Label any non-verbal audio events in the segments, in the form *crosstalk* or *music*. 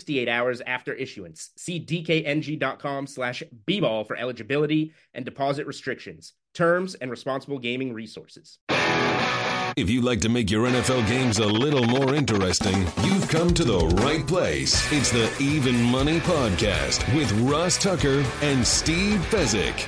68 hours after issuance. See dkng.com slash bball for eligibility and deposit restrictions, terms, and responsible gaming resources. If you'd like to make your NFL games a little more interesting, you've come to the right place. It's the Even Money Podcast with Ross Tucker and Steve Fezzik.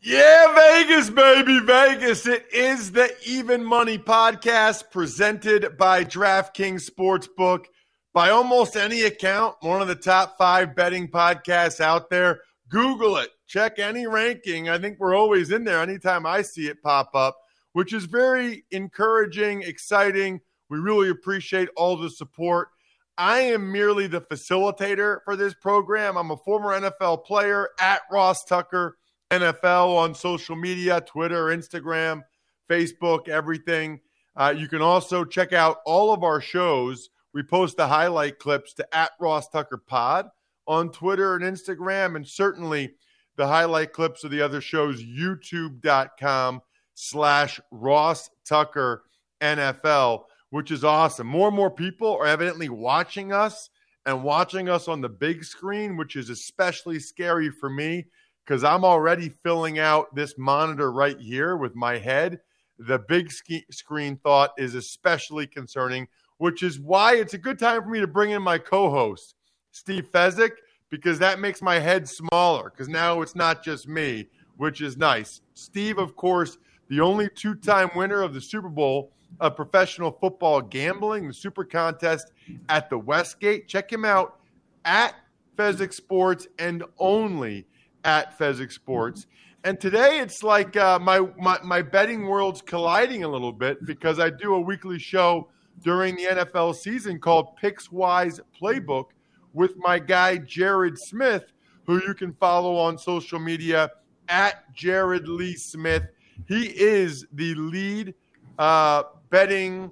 Yeah, Vegas, baby, Vegas. It is the Even Money Podcast presented by DraftKings Sportsbook by almost any account, one of the top five betting podcasts out there. Google it, check any ranking. I think we're always in there anytime I see it pop up, which is very encouraging, exciting. We really appreciate all the support. I am merely the facilitator for this program. I'm a former NFL player at Ross Tucker NFL on social media Twitter, Instagram, Facebook, everything. Uh, you can also check out all of our shows we post the highlight clips to at Ross Tucker Pod on Twitter and Instagram, and certainly the highlight clips of the other shows, youtube.com slash Ross Tucker NFL, which is awesome. More and more people are evidently watching us and watching us on the big screen, which is especially scary for me because I'm already filling out this monitor right here with my head. The big screen thought is especially concerning which is why it's a good time for me to bring in my co host, Steve Fezzik, because that makes my head smaller because now it's not just me, which is nice. Steve, of course, the only two time winner of the Super Bowl of professional football gambling, the Super Contest at the Westgate. Check him out at Fezzik Sports and only at Fezzik Sports. And today it's like uh, my, my my betting world's colliding a little bit because I do a weekly show during the NFL season called Pickswise Playbook with my guy Jared Smith, who you can follow on social media at Jared Lee Smith. He is the lead uh, betting.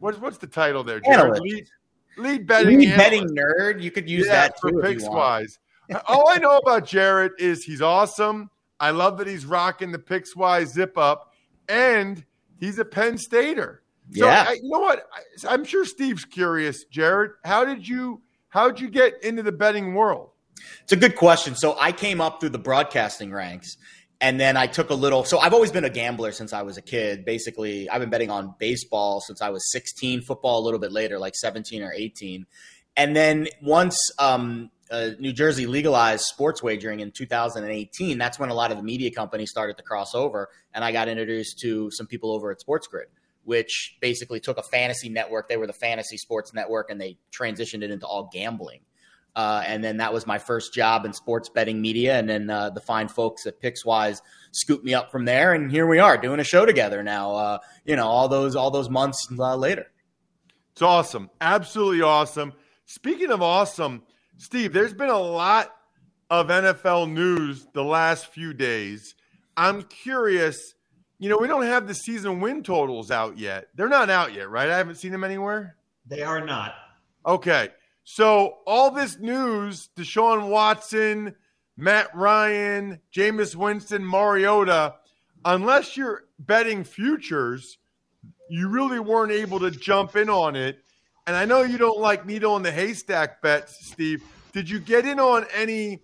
What's what's the title there? Jared? Lead, lead betting lead betting nerd. You could use yeah, that for Pickswise. All I know about Jared is he's awesome. I love that he's rocking the Pickswise zip up, and he's a Penn Stater. So, yeah. I, you know what? I, am sure Steve's curious, Jared. How did you how did you get into the betting world? It's a good question. So I came up through the broadcasting ranks and then I took a little so I've always been a gambler since I was a kid. Basically, I've been betting on baseball since I was 16, football a little bit later, like 17 or 18. And then once um, uh, New Jersey legalized sports wagering in 2018, that's when a lot of the media companies started to cross over, and I got introduced to some people over at Sports Grid which basically took a fantasy network. They were the fantasy sports network, and they transitioned it into all gambling. Uh, and then that was my first job in sports betting media. And then uh, the fine folks at Pickswise scooped me up from there, and here we are doing a show together now. Uh, you know, all those all those months uh, later. It's awesome, absolutely awesome. Speaking of awesome, Steve, there's been a lot of NFL news the last few days. I'm curious you know, we don't have the season win totals out yet. They're not out yet, right? I haven't seen them anywhere. They are not. Okay. So all this news, Deshaun Watson, Matt Ryan, Jameis Winston, Mariota, unless you're betting futures, you really weren't able to jump in on it. And I know you don't like needle in the haystack bets, Steve. Did you get in on any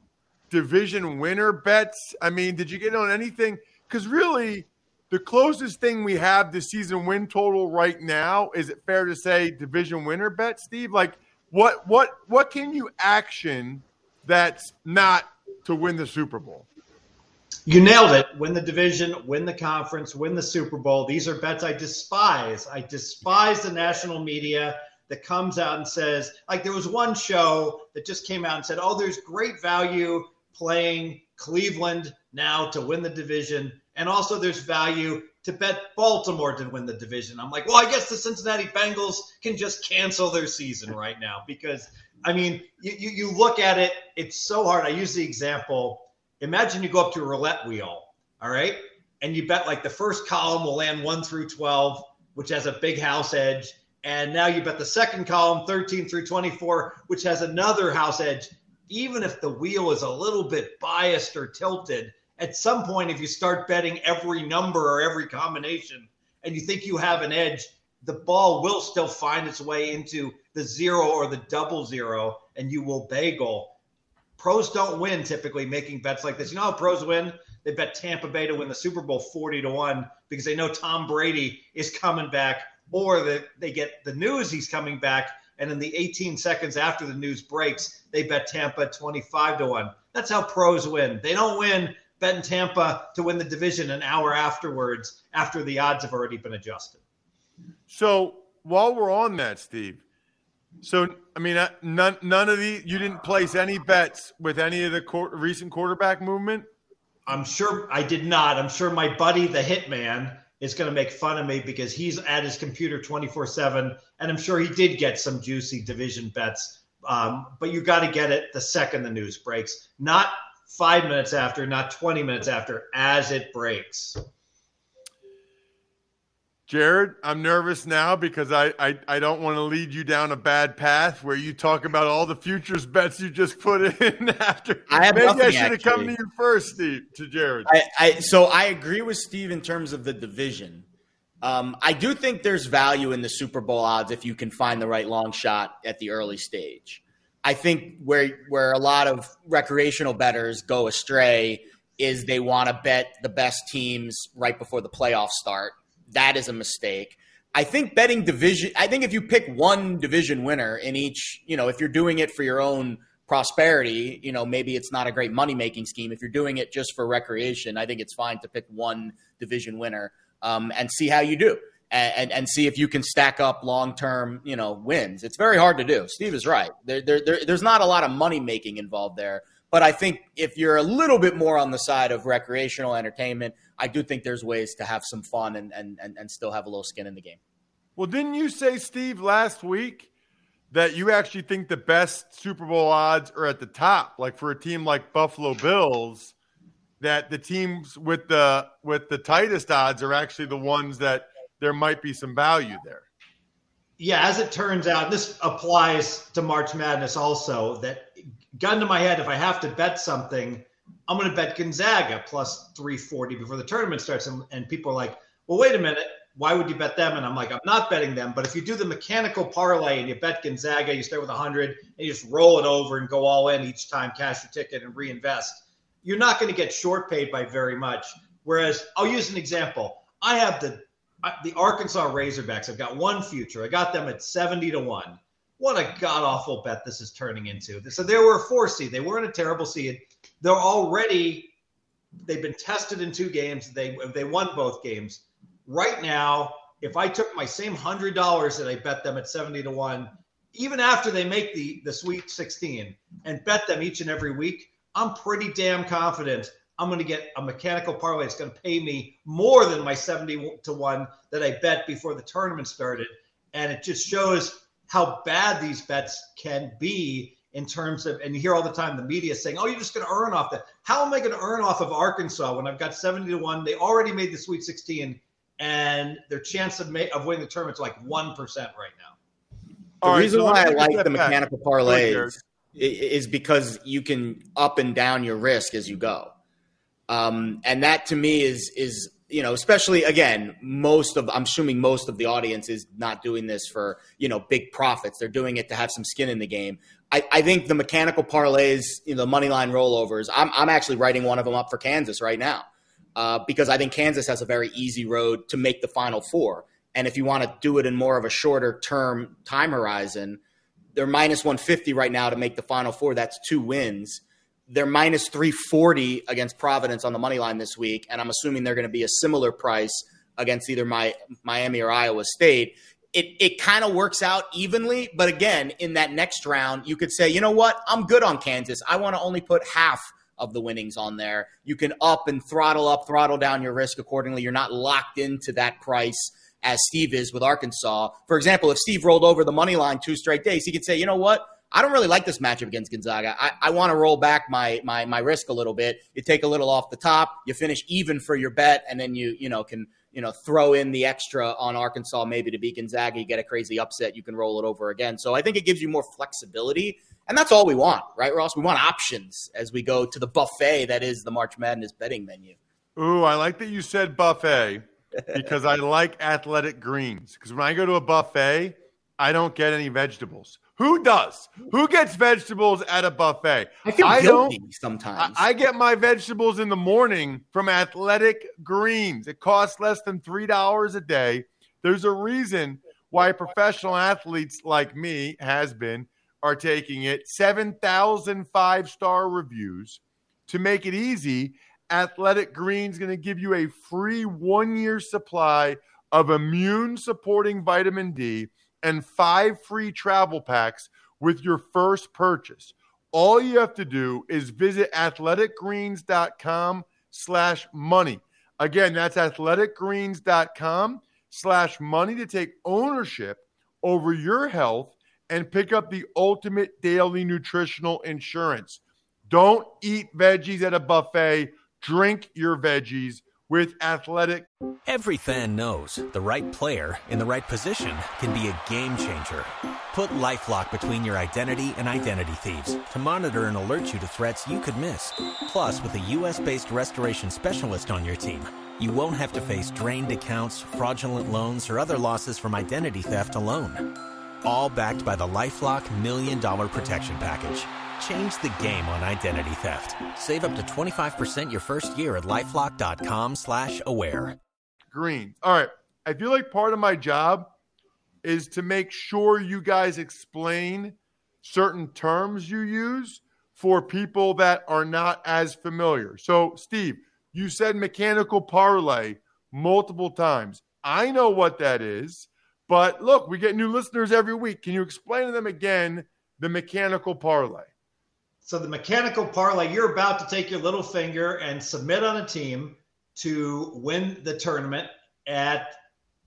division winner bets? I mean, did you get on anything? Because really, the closest thing we have to season win total right now is it fair to say division winner bet, Steve? Like what what what can you action that's not to win the Super Bowl? You nailed it. Win the division, win the conference, win the Super Bowl. These are bets I despise. I despise the national media that comes out and says, like, there was one show that just came out and said, oh, there's great value playing Cleveland now to win the division. And also, there's value to bet Baltimore to win the division. I'm like, well, I guess the Cincinnati Bengals can just cancel their season right now because, I mean, you, you, you look at it, it's so hard. I use the example imagine you go up to a roulette wheel, all right, and you bet like the first column will land one through 12, which has a big house edge. And now you bet the second column, 13 through 24, which has another house edge. Even if the wheel is a little bit biased or tilted, at some point, if you start betting every number or every combination and you think you have an edge, the ball will still find its way into the zero or the double zero and you will bagel. Pros don't win typically making bets like this. You know how pros win? They bet Tampa Bay to win the Super Bowl 40 to 1 because they know Tom Brady is coming back or that they get the news he's coming back and in the 18 seconds after the news breaks, they bet Tampa 25 to 1. That's how pros win. They don't win betting Tampa to win the division an hour afterwards after the odds have already been adjusted. So, while we're on that, Steve, so I mean, uh, none none of the you didn't place any bets with any of the court, recent quarterback movement. I'm sure I did not. I'm sure my buddy, the Hitman, is going to make fun of me because he's at his computer 24 seven, and I'm sure he did get some juicy division bets. Um, but you got to get it the second the news breaks, not five minutes after, not 20 minutes after, as it breaks. Jared, I'm nervous now because I, I, I don't want to lead you down a bad path where you talk about all the futures bets you just put in *laughs* after. I have Maybe nothing, I should have actually. come to you first, Steve, to Jared. I, I so I agree with Steve in terms of the division. Um, I do think there's value in the Super Bowl odds if you can find the right long shot at the early stage. I think where where a lot of recreational betters go astray is they want to bet the best teams right before the playoffs start. That is a mistake. I think betting division. I think if you pick one division winner in each, you know, if you're doing it for your own prosperity, you know, maybe it's not a great money making scheme. If you're doing it just for recreation, I think it's fine to pick one division winner um, and see how you do. And, and, see if you can stack up long term, you know, wins. It's very hard to do. Steve is right. There, there, there, there's not a lot of money making involved there. But I think if you're a little bit more on the side of recreational entertainment, I do think there's ways to have some fun and, and, and, and still have a little skin in the game. Well, didn't you say, Steve, last week that you actually think the best Super Bowl odds are at the top? Like for a team like Buffalo Bills, that the teams with the with the tightest odds are actually the ones that there might be some value there. Yeah, as it turns out, this applies to March Madness also. That gun to my head, if I have to bet something, I'm going to bet Gonzaga plus 340 before the tournament starts. And, and people are like, well, wait a minute. Why would you bet them? And I'm like, I'm not betting them. But if you do the mechanical parlay and you bet Gonzaga, you start with 100 and you just roll it over and go all in each time, cash your ticket and reinvest, you're not going to get short paid by very much. Whereas I'll use an example. I have the the Arkansas Razorbacks. I've got one future. I got them at 70 to 1. What a god awful bet this is turning into. So they were a four seed. They weren't a terrible seed. They're already they've been tested in two games. They they won both games. Right now, if I took my same hundred dollars that I bet them at 70 to 1, even after they make the the sweet 16 and bet them each and every week, I'm pretty damn confident I'm going to get a mechanical parlay. It's going to pay me more than my 70 to 1 that I bet before the tournament started. And it just shows how bad these bets can be in terms of, and you hear all the time the media saying, oh, you're just going to earn off that. How am I going to earn off of Arkansas when I've got 70 to 1? They already made the Sweet 16, and their chance of, ma- of winning the tournament is like 1% right now. The All right, reason so why I like the mechanical Go ahead, parlays is because you can up and down your risk as you go. Um, and that to me is is you know especially again most of I'm assuming most of the audience is not doing this for you know big profits. They're doing it to have some skin in the game. I, I think the mechanical parlays, you know, the money line rollovers. I'm I'm actually writing one of them up for Kansas right now uh, because I think Kansas has a very easy road to make the Final Four. And if you want to do it in more of a shorter term time horizon, they're minus 150 right now to make the final four. That's two wins. They're minus 340 against Providence on the money line this week, and I'm assuming they're going to be a similar price against either my Miami or Iowa State. It it kind of works out evenly, but again, in that next round, you could say, you know what, I'm good on Kansas. I want to only put half of the winnings on there. You can up and throttle up, throttle down your risk accordingly. You're not locked into that price as Steve is with Arkansas. For example, if Steve rolled over the money line two straight days, he could say, you know what? I don't really like this matchup against Gonzaga. I, I want to roll back my, my my risk a little bit. You take a little off the top, you finish even for your bet, and then you you know can you know throw in the extra on Arkansas maybe to beat Gonzaga. You get a crazy upset, you can roll it over again. So I think it gives you more flexibility, and that's all we want, right, Ross? We want options as we go to the buffet that is the March Madness betting menu. Ooh, I like that you said buffet because I like athletic greens. Because when I go to a buffet, I don't get any vegetables. Who does? Who gets vegetables at a buffet? I feel I guilty don't- sometimes. I, I get my vegetables in the morning from Athletic Greens. It costs less than $3 a day. There's a reason why professional athletes like me, has been, are taking it. 7,000 five star reviews. To make it easy, Athletic Greens going to give you a free one year supply of immune supporting vitamin D and five free travel packs with your first purchase. All you have to do is visit athleticgreens.com slash money. Again, that's athleticgreens.com slash money to take ownership over your health and pick up the ultimate daily nutritional insurance. Don't eat veggies at a buffet. Drink your veggies with Athletic. Every fan knows the right player in the right position can be a game changer. Put LifeLock between your identity and identity thieves to monitor and alert you to threats you could miss. Plus, with a U.S.-based restoration specialist on your team, you won't have to face drained accounts, fraudulent loans, or other losses from identity theft alone. All backed by the LifeLock Million Dollar Protection Package. Change the game on identity theft. Save up to 25% your first year at LifeLock.com slash aware. Green. All right. I feel like part of my job is to make sure you guys explain certain terms you use for people that are not as familiar. So, Steve, you said mechanical parlay multiple times. I know what that is, but look, we get new listeners every week. Can you explain to them again the mechanical parlay? So the mechanical parlay, you're about to take your little finger and submit on a team to win the tournament at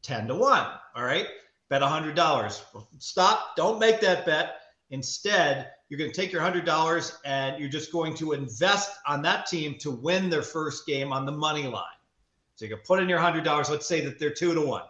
10 to 1. All right. Bet $100. Stop. Don't make that bet. Instead, you're going to take your $100 and you're just going to invest on that team to win their first game on the money line. So you can put in your $100. Let's say that they're 2 to 1.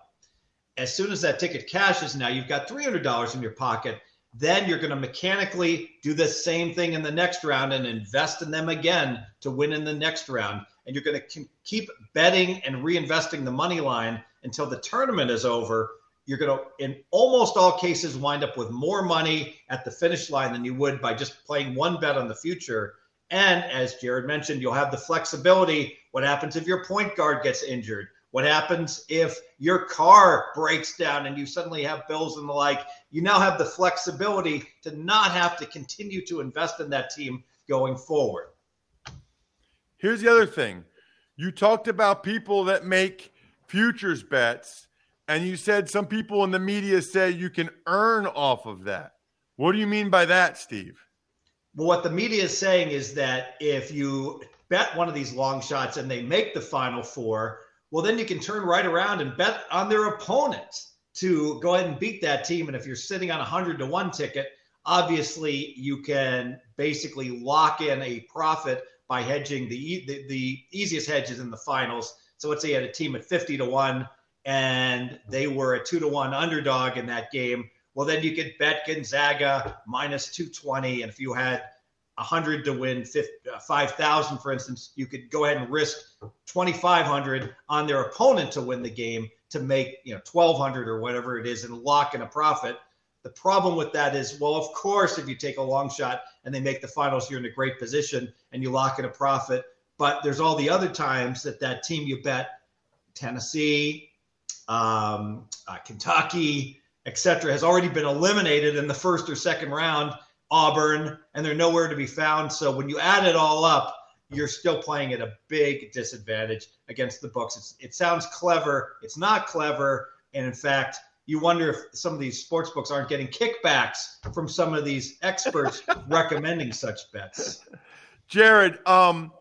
As soon as that ticket cashes, now you've got $300 in your pocket then you're going to mechanically do the same thing in the next round and invest in them again to win in the next round. And you're going to keep betting and reinvesting the money line until the tournament is over. You're going to, in almost all cases, wind up with more money at the finish line than you would by just playing one bet on the future. And as Jared mentioned, you'll have the flexibility. What happens if your point guard gets injured? What happens if your car breaks down and you suddenly have bills and the like? You now have the flexibility to not have to continue to invest in that team going forward. Here's the other thing you talked about people that make futures bets, and you said some people in the media say you can earn off of that. What do you mean by that, Steve? Well, what the media is saying is that if you bet one of these long shots and they make the final four, well, then you can turn right around and bet on their opponent to go ahead and beat that team. And if you're sitting on a 100 to 1 ticket, obviously you can basically lock in a profit by hedging the, the, the easiest hedges in the finals. So let's say you had a team at 50 to 1 and they were a 2 to 1 underdog in that game. Well, then you could bet Gonzaga minus 220. And if you had 100 to win 5,000, for instance, you could go ahead and risk 2,500 on their opponent to win the game to make, you know, 1,200 or whatever it is and lock in a profit. The problem with that is, well, of course, if you take a long shot and they make the finals, you're in a great position and you lock in a profit. But there's all the other times that that team you bet, Tennessee, um, uh, Kentucky, etc., has already been eliminated in the first or second round. Auburn, and they're nowhere to be found. So when you add it all up, you're still playing at a big disadvantage against the books. It's, it sounds clever. It's not clever. And in fact, you wonder if some of these sports books aren't getting kickbacks from some of these experts *laughs* recommending such bets. Jared, um,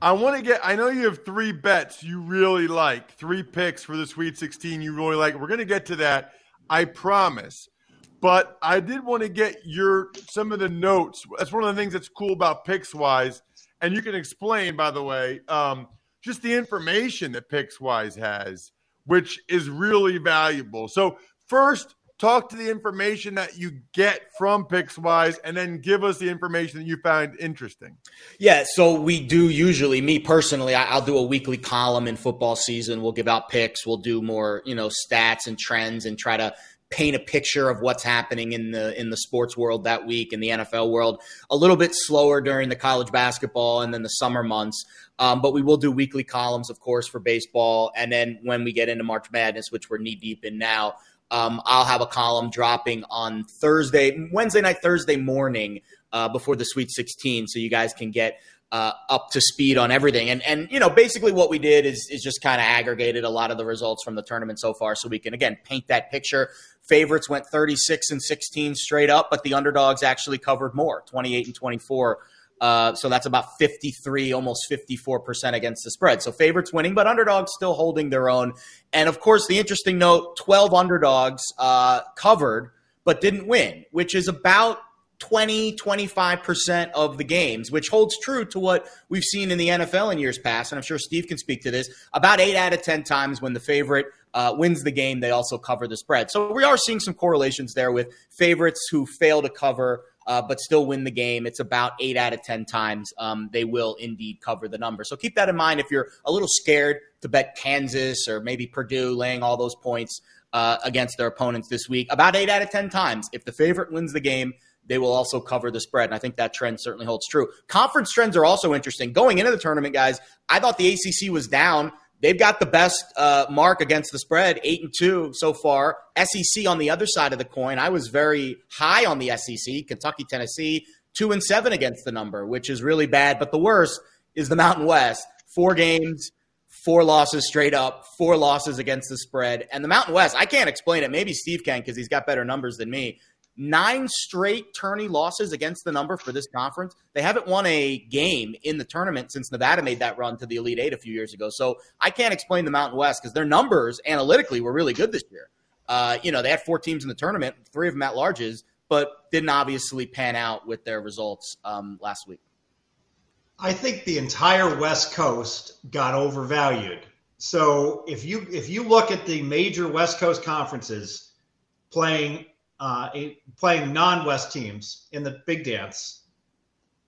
I want to get. I know you have three bets you really like, three picks for the Sweet 16 you really like. We're going to get to that. I promise. But I did want to get your some of the notes. That's one of the things that's cool about Pickswise, and you can explain, by the way, um, just the information that Pickswise has, which is really valuable. So first, talk to the information that you get from Pickswise, and then give us the information that you find interesting. Yeah, so we do usually, me personally, I, will do a weekly column in football season. We'll give out picks. We'll do more, you know, stats and trends, and try to paint a picture of what's happening in the in the sports world that week in the NFL world. A little bit slower during the college basketball and then the summer months. Um, but we will do weekly columns, of course, for baseball. And then when we get into March Madness, which we're knee deep in now, um, I'll have a column dropping on Thursday, Wednesday night, Thursday morning uh, before the Sweet 16, so you guys can get uh, up to speed on everything. And and you know, basically what we did is is just kind of aggregated a lot of the results from the tournament so far, so we can again paint that picture. Favorites went 36 and 16 straight up, but the underdogs actually covered more, 28 and 24. Uh, so that's about 53, almost 54% against the spread. So favorites winning, but underdogs still holding their own. And of course, the interesting note 12 underdogs uh, covered, but didn't win, which is about 20, 25% of the games, which holds true to what we've seen in the NFL in years past. And I'm sure Steve can speak to this. About eight out of 10 times when the favorite uh, wins the game, they also cover the spread. So we are seeing some correlations there with favorites who fail to cover. Uh, but still win the game. It's about eight out of 10 times um, they will indeed cover the number. So keep that in mind if you're a little scared to bet Kansas or maybe Purdue laying all those points uh, against their opponents this week. About eight out of 10 times, if the favorite wins the game, they will also cover the spread. And I think that trend certainly holds true. Conference trends are also interesting. Going into the tournament, guys, I thought the ACC was down. They've got the best uh, mark against the spread, eight and two so far. SEC on the other side of the coin, I was very high on the SEC. Kentucky, Tennessee, two and seven against the number, which is really bad. But the worst is the Mountain West, four games, four losses straight up, four losses against the spread. And the Mountain West, I can't explain it. Maybe Steve can because he's got better numbers than me nine straight tourney losses against the number for this conference. They haven't won a game in the tournament since Nevada made that run to the Elite Eight a few years ago. So I can't explain the Mountain West because their numbers analytically were really good this year. Uh, you know, they had four teams in the tournament, three of them at larges, but didn't obviously pan out with their results um, last week. I think the entire West Coast got overvalued. So if you if you look at the major West Coast conferences playing uh, a, playing non-West teams in the Big Dance.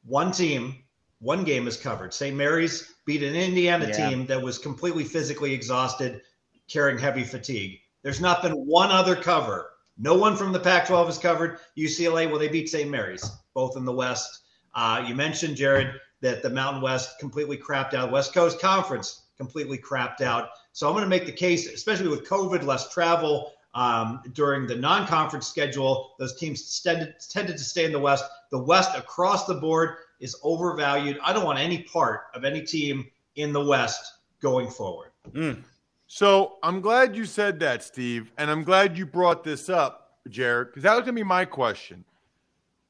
One team, one game is covered. St. Mary's beat an Indiana yeah. team that was completely physically exhausted, carrying heavy fatigue. There's not been one other cover. No one from the Pac-12 is covered. UCLA, well, they beat St. Mary's, both in the West. Uh, you mentioned Jared that the Mountain West completely crapped out. West Coast Conference completely crapped out. So I'm going to make the case, especially with COVID, less travel, um, during the non conference schedule, those teams tended, tended to stay in the West. The West across the board is overvalued. I don't want any part of any team in the West going forward. Mm. So I'm glad you said that, Steve. And I'm glad you brought this up, Jared, because that was going to be my question.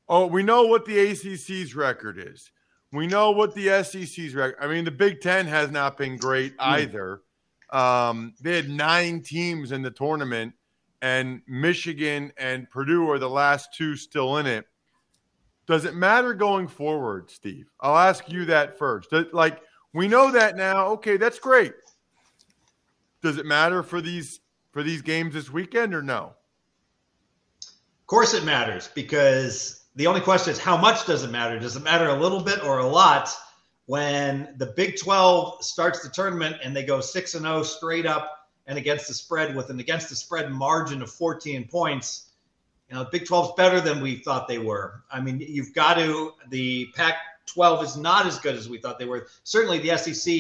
Oh, we know what the ACC's record is. We know what the SEC's record. I mean, the Big Ten has not been great mm. either. Um, they had nine teams in the tournament and Michigan and Purdue are the last two still in it. Does it matter going forward, Steve? I'll ask you that first. Like we know that now. Okay, that's great. Does it matter for these for these games this weekend or no? Of course it matters because the only question is how much does it matter? Does it matter a little bit or a lot when the Big 12 starts the tournament and they go 6 and 0 straight up and against the spread with an against the spread margin of 14 points. You know, Big 12 is better than we thought they were. I mean, you've got to, the Pac 12 is not as good as we thought they were. Certainly, the SEC,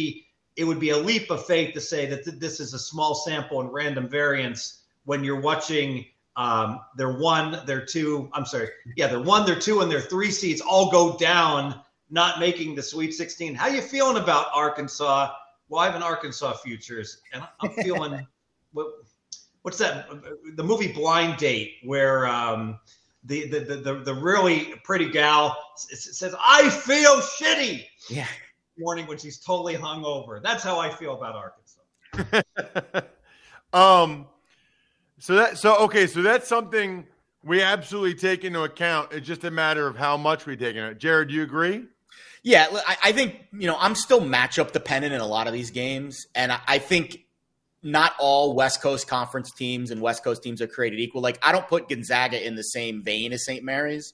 it would be a leap of faith to say that th- this is a small sample and random variance when you're watching Um, they're one, they're two. I'm sorry. Yeah, they're one, they're two, and their three seeds all go down, not making the Sweet 16. How you feeling about Arkansas? Well, I have an Arkansas futures, and I'm feeling *laughs* what, what's that? The movie Blind Date, where um, the, the, the the the really pretty gal says, "I feel shitty." Yeah. Morning when she's totally hungover. That's how I feel about Arkansas. *laughs* um so that so okay, so that's something we absolutely take into account. It's just a matter of how much we take into it. Jared, do you agree? Yeah, I, I think you know I'm still matchup dependent in a lot of these games, and I, I think not all West Coast Conference teams and West Coast teams are created equal. Like I don't put Gonzaga in the same vein as St. Mary's.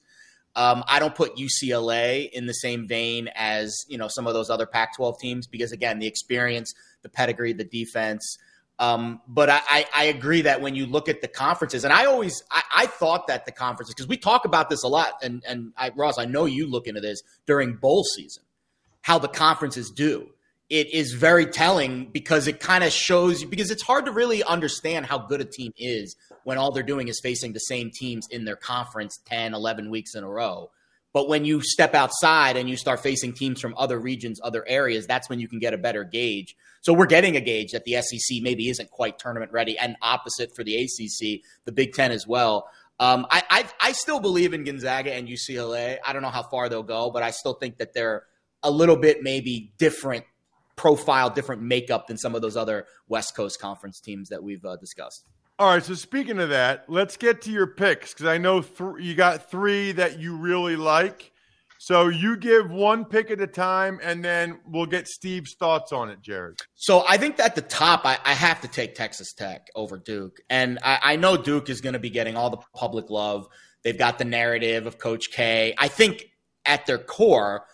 Um, I don't put UCLA in the same vein as you know some of those other Pac-12 teams because again, the experience, the pedigree, the defense. Um, but I, I, I, agree that when you look at the conferences, and I always I, I thought that the conferences because we talk about this a lot, and and I, Ross, I know you look into this during bowl season, how the conferences do. It is very telling because it kind of shows you because it's hard to really understand how good a team is when all they're doing is facing the same teams in their conference 10, 11 weeks in a row. But when you step outside and you start facing teams from other regions, other areas, that's when you can get a better gauge. So we're getting a gauge that the SEC maybe isn't quite tournament ready, and opposite for the ACC, the Big Ten as well. Um, I, I, I still believe in Gonzaga and UCLA. I don't know how far they'll go, but I still think that they're a little bit maybe different profile, different makeup than some of those other West Coast Conference teams that we've uh, discussed. All right. So speaking of that, let's get to your picks because I know th- you got three that you really like. So you give one pick at a time, and then we'll get Steve's thoughts on it, Jared. So I think at the top, I, I have to take Texas Tech over Duke, and I, I know Duke is going to be getting all the public love. They've got the narrative of Coach K. I think at their core,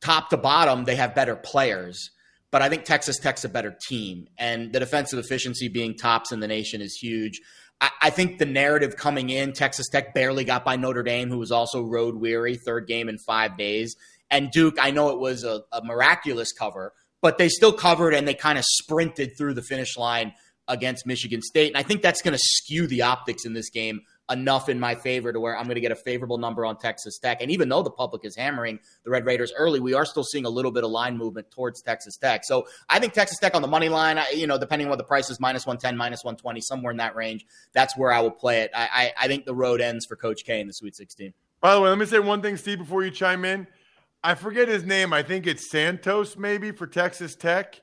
top to bottom, they have better players but I think Texas Tech's a better team, and the defensive efficiency being tops in the nation is huge. I, I, think the narrative coming in, Texas Tech barely got by Notre Dame, who was also road weary, third game in five days, and Duke. I know it was a, a miraculous cover, but they still covered and they kind of sprinted through the finish line against Michigan State, and I think that's going to skew the optics in this game enough in my favor to where I'm going to get a favorable number on Texas Tech. And even though the public is hammering the Red Raiders early, we are still seeing a little bit of line movement towards Texas Tech. So I think Texas Tech on the money line, you know, depending on what the price is, minus 110, minus 120, somewhere in that range, that's where I will play it. I, I, I think the road ends for Coach K in the Sweet 16. By the way, let me say one thing, Steve, before you chime in. I forget his name. I think it's Santos, maybe for Texas Tech.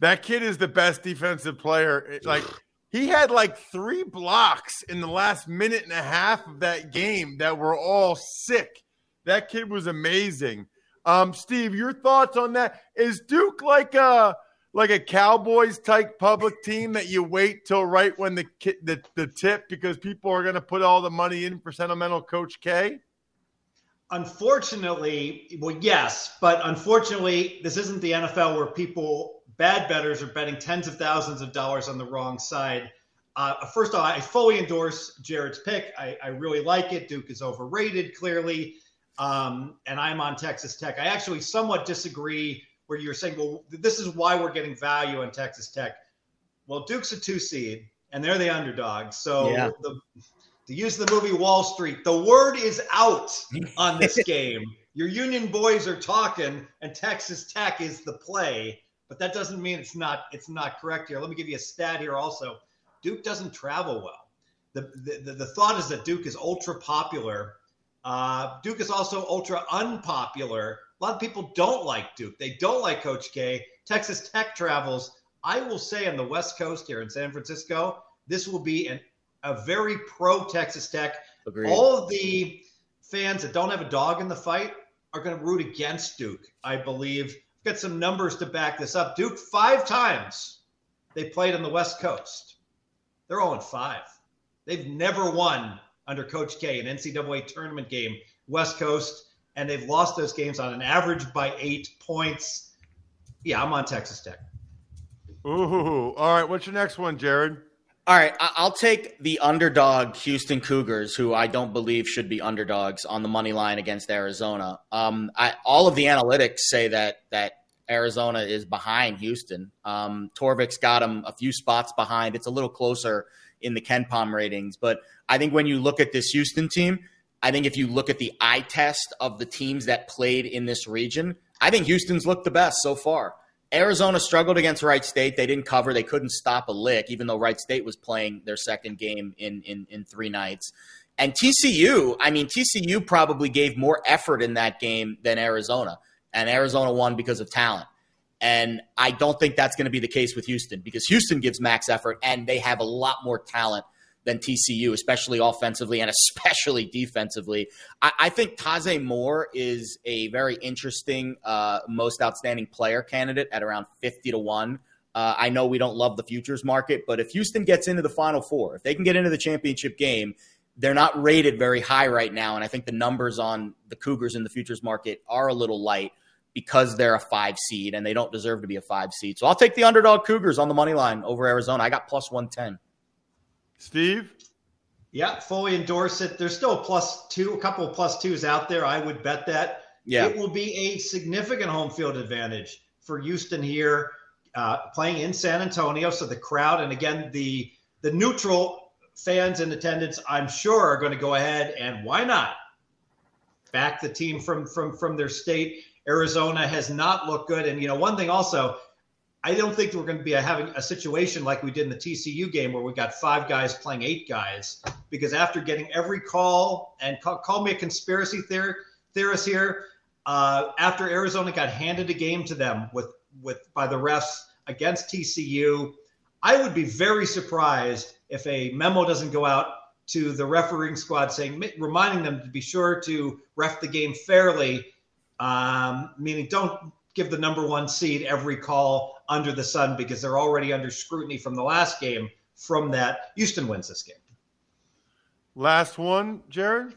That kid is the best defensive player. Like he had like three blocks in the last minute and a half of that game that were all sick. That kid was amazing. Um, Steve, your thoughts on that? Is Duke like a like a Cowboys type public team that you wait till right when the the, the tip because people are going to put all the money in for sentimental Coach K? Unfortunately, well, yes, but unfortunately, this isn't the NFL where people bad bettors are betting tens of thousands of dollars on the wrong side. Uh, first of all, I fully endorse Jared's pick. I, I really like it. Duke is overrated, clearly. Um, and I'm on Texas Tech. I actually somewhat disagree where you're saying, well, this is why we're getting value on Texas Tech. Well, Duke's a two seed, and they're the underdog. So yeah. the, to use the movie Wall Street, the word is out on this *laughs* game. Your Union boys are talking, and Texas Tech is the play but that doesn't mean it's not it's not correct here. Let me give you a stat here also. Duke doesn't travel well. The the, the thought is that Duke is ultra popular. Uh, Duke is also ultra unpopular. A lot of people don't like Duke. They don't like Coach K. Texas Tech travels. I will say on the West Coast here in San Francisco, this will be an, a very pro Texas Tech. Agreed. All of the fans that don't have a dog in the fight are going to root against Duke, I believe got some numbers to back this up. Duke, five times they played on the West Coast. They're oh all in five. They've never won under Coach K, an NCAA tournament game, West Coast, and they've lost those games on an average by eight points. Yeah, I'm on Texas Tech. Ooh, all right. What's your next one, Jared? All right, I'll take the underdog Houston Cougars, who I don't believe should be underdogs on the money line against Arizona. Um, I, all of the analytics say that that Arizona is behind Houston. Um, Torvik's got them a few spots behind. It's a little closer in the KenPom ratings. But I think when you look at this Houston team, I think if you look at the eye test of the teams that played in this region, I think Houston's looked the best so far. Arizona struggled against Wright State. They didn't cover. They couldn't stop a lick, even though Wright State was playing their second game in, in, in three nights. And TCU, I mean, TCU probably gave more effort in that game than Arizona. And Arizona won because of talent. And I don't think that's going to be the case with Houston because Houston gives max effort and they have a lot more talent than TCU, especially offensively and especially defensively. I, I think Taze Moore is a very interesting, uh, most outstanding player candidate at around 50 to 1. Uh, I know we don't love the futures market, but if Houston gets into the Final Four, if they can get into the championship game, they're not rated very high right now. And I think the numbers on the Cougars in the futures market are a little light because they're a five seed and they don't deserve to be a five seed. So I'll take the underdog Cougars on the money line over Arizona. I got plus 110. Steve? Yeah, fully endorse it. There's still a plus two, a couple of plus twos out there. I would bet that. Yeah. It will be a significant home field advantage for Houston here, uh, playing in San Antonio. So the crowd, and again, the the neutral fans in attendance, I'm sure, are going to go ahead and why not back the team from from from their state. Arizona has not looked good, and you know one thing also, I don't think we're going to be having a situation like we did in the TCU game where we got five guys playing eight guys. Because after getting every call and call, call me a conspiracy theor- theorist here, uh, after Arizona got handed a game to them with with by the refs against TCU, I would be very surprised if a memo doesn't go out to the refereeing squad saying, reminding them to be sure to ref the game fairly, um, meaning don't give the number one seed every call under the sun because they're already under scrutiny from the last game. From that, Houston wins this game. Last one, Jared.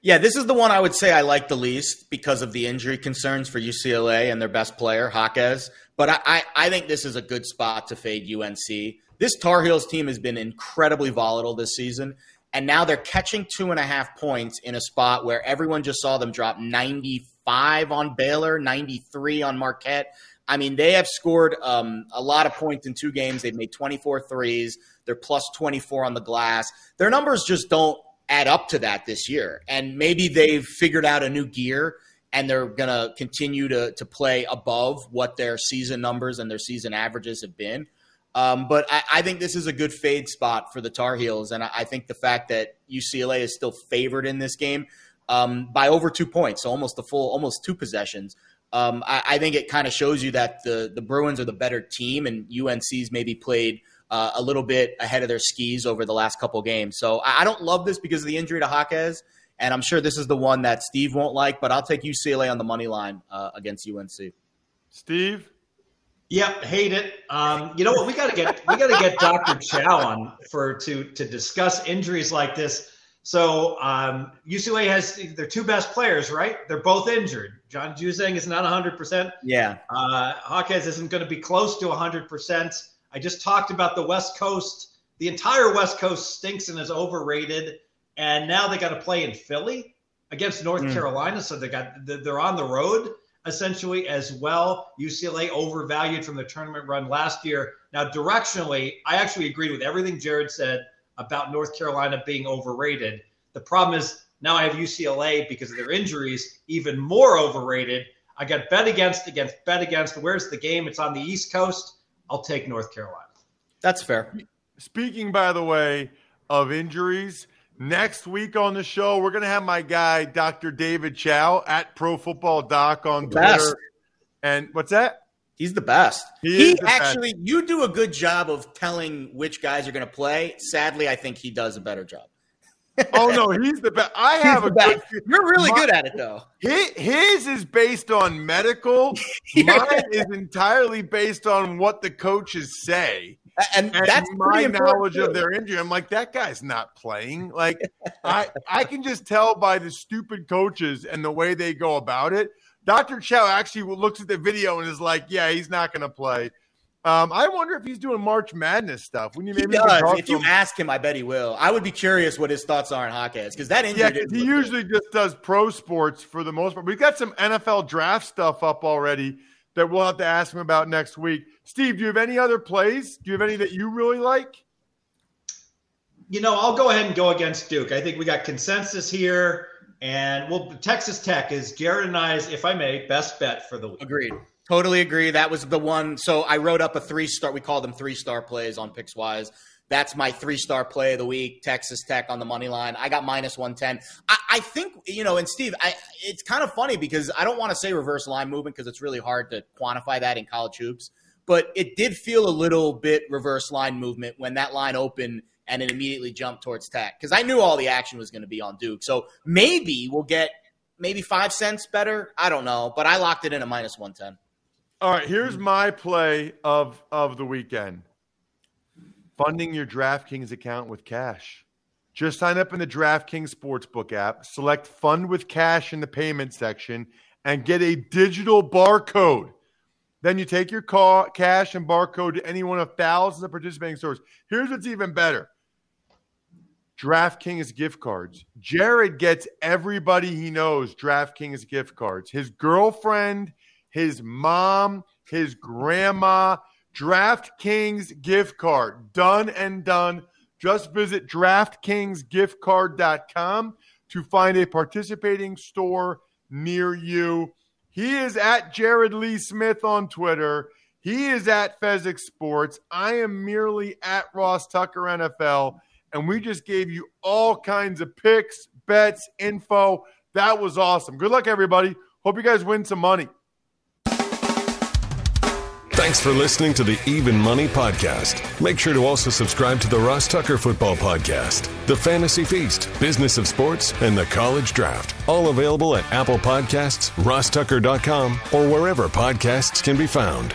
Yeah, this is the one I would say I like the least because of the injury concerns for UCLA and their best player, Jaquez. But I, I, I think this is a good spot to fade UNC. This Tar Heels team has been incredibly volatile this season. And now they're catching two and a half points in a spot where everyone just saw them drop 95 on Baylor, 93 on Marquette. I mean, they have scored um, a lot of points in two games. They've made 24 threes. They're plus 24 on the glass. Their numbers just don't add up to that this year. And maybe they've figured out a new gear and they're going to continue to to play above what their season numbers and their season averages have been. Um, but I, I, think this is a good fade spot for the Tar Heels, and I, I think the fact that UCLA is still favored in this game um, by over two points, so almost the full, almost two possessions. Um, I, I, think it kind of shows you that the the Bruins are the better team, and UNC's maybe played uh, a little bit ahead of their skis over the last couple games. So I, I don't love this because of the injury to Jaquez, and I'm sure this is the one that Steve won't like. But I'll take UCLA on the money line uh, against UNC. Steve. Yep, hate it. Um, you know what? We got to get we got to get Dr. Chao on for to to discuss injuries like this. So um, UCLA has their two best players, right? They're both injured. John Juzang is not 100%. Yeah. Uh, isn't going to be close to 100%. I just talked about the West Coast. The entire West Coast stinks and is overrated. And now they got to play in Philly against North mm. Carolina. So they got they're on the road essentially as well. UCLA overvalued from the tournament run last year. Now, directionally, I actually agreed with everything Jared said about North Carolina being overrated. The problem is now I have UCLA because of their injuries even more overrated. I got bet against against bet against. Where's the game? It's on the East Coast. I'll take North Carolina. That's fair. Speaking, by the way, of injuries, next week on the show, we're going to have my guy, Dr. David Chao at Pro Football Doc on Twitter. And what's that? He's the best. He, he actually, best. you do a good job of telling which guys are going to play. Sadly, I think he does a better job. oh no, he's the best. I have a best. good. You're really my, good at it, though. His, his is based on medical. *laughs* Mine is entirely based on what the coaches say. And, and that's my knowledge too. of their injury. I'm like, that guy's not playing. Like, *laughs* I I can just tell by the stupid coaches and the way they go about it Dr. Chao actually looks at the video and is like, yeah, he's not going to play. Um, I wonder if he's doing March Madness stuff. When you maybe he does. If you him. ask him, I bet he will. I would be curious what his thoughts are on Jaquez because that injury. Yeah, he usually good. just does pro sports for the most part. We've got some NFL draft stuff up already that we'll have to ask him about next week. Steve, do you have any other plays? Do you have any that you really like? You know, I'll go ahead and go against Duke. I think we got consensus here. And well, Texas Tech is Jared and I's, if I may, best bet for the week. Agreed. Totally agree. That was the one. So I wrote up a three star. We call them three star plays on Pickswise. That's my three star play of the week. Texas Tech on the money line. I got minus one ten. I, I, think you know, and Steve, I, it's kind of funny because I don't want to say reverse line movement because it's really hard to quantify that in college hoops. But it did feel a little bit reverse line movement when that line opened and it immediately jumped towards Tech because I knew all the action was going to be on Duke. So maybe we'll get maybe five cents better. I don't know, but I locked it in at minus one ten. All right, here's my play of of the weekend. Funding your DraftKings account with cash. Just sign up in the DraftKings Sportsbook app, select Fund with Cash in the payment section, and get a digital barcode. Then you take your cash and barcode to any one of thousands of participating stores. Here's what's even better DraftKings gift cards. Jared gets everybody he knows DraftKings gift cards. His girlfriend, his mom, his grandma. DraftKings gift card. Done and done. Just visit DraftKingsGiftCard.com to find a participating store near you. He is at Jared Lee Smith on Twitter. He is at Fezzik Sports. I am merely at Ross Tucker NFL. And we just gave you all kinds of picks, bets, info. That was awesome. Good luck, everybody. Hope you guys win some money. Thanks for listening to the Even Money Podcast. Make sure to also subscribe to the Ross Tucker Football Podcast, The Fantasy Feast, Business of Sports, and The College Draft. All available at Apple Podcasts, rosstucker.com, or wherever podcasts can be found.